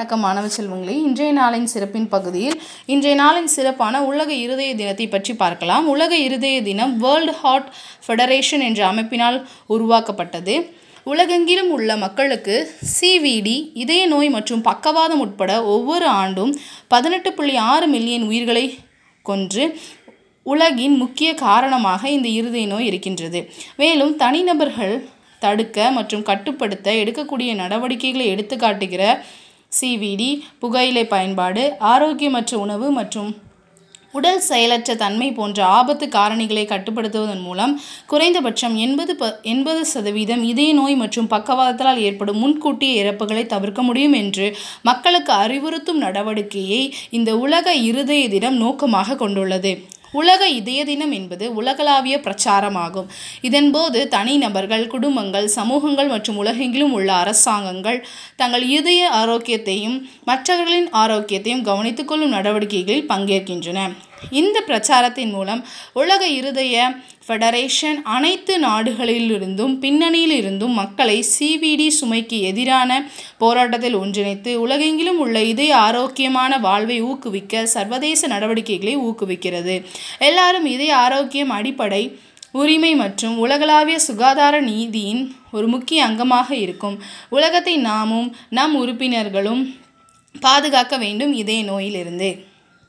வணக்கம் மாணவ செல்வங்களே. இன்றைய நாளின் சிறப்பின் பகுதியில் இன்றைய நாளின் சிறப்பான உலக இருதய தினத்தை பற்றி பார்க்கலாம். உலக இருதய தினம் வேர்ல்டு ஹார்ட் ஃபெடரேஷன் என்ற அமைப்பினால் உருவாக்கப்பட்டது. உலகெங்கிலும் உள்ள மக்களுக்கு சிவிடி இதய நோய் மற்றும் பக்கவாதம் உட்பட ஒவ்வொரு ஆண்டும் பதினெட்டு புள்ளி ஆறு மில்லியன் உயிர்களை கொன்று உலகின் முக்கிய காரணமாக இந்த இருதய நோய் இருக்கின்றது. மேலும் தனிநபர்கள் தடுக்க மற்றும் கட்டுப்படுத்த எடுக்கக்கூடிய நடவடிக்கைகளை எடுத்துக்காட்டுகிற சிவிடி புகையிலை பயன்பாடு ஆரோக்கியமற்ற உணவு மற்றும் உடல் செயலற்ற தன்மை போன்ற ஆபத்து காரணிகளை கட்டுப்படுத்துவதன் மூலம் குறைந்தபட்சம் எண்பது ப எண்பது சதவீதம் இதய நோய் மற்றும் பக்கவாதத்தால் ஏற்படும் முன்கூட்டிய இறப்புகளை தவிர்க்க முடியும் என்று மக்களுக்கு அறிவுறுத்தும் நடவடிக்கையை இந்த உலக இருதய தினம் நோக்கமாக கொண்டுள்ளது. உலக இதய தினம் என்பது உலகளாவிய பிரச்சாரமாகும். இதன்போது தனிநபர்கள் குடும்பங்கள் சமூகங்கள் மற்றும் உலகெங்கிலும் உள்ள அரசாங்கங்கள் தங்கள் இதய ஆரோக்கியத்தையும் மற்றவர்களின் ஆரோக்கியத்தையும் கவனித்துக்கொள்ளும் நடவடிக்கைகளில் பங்கேற்கின்றன. இந்த பிரச்சாரத்தின் மூலம் உலக இருதய ஃபெடரேஷன் அனைத்து நாடுகளிலிருந்தும் பின்னணியில் இருந்தும் மக்களை சிவிடி சுமைக்கு எதிரான போராட்டத்தில் ஒன்றிணைத்து உலகெங்கிலும் உள்ள இதய ஆரோக்கியமான வாழ்வை ஊக்குவிக்க சர்வதேச நடவடிக்கைகளை ஊக்குவிக்கிறது. எல்லாரும் இதய ஆரோக்கியம் அடிப்படை உரிமை மற்றும் உலகளாவிய சுகாதார நீதியின் ஒரு முக்கிய அங்கமாக இருக்கும். உலகத்தை நாமும் நம் உறுப்பினர்களும் பாதுகாக்க வேண்டும் இதய நோயிலிருந்து.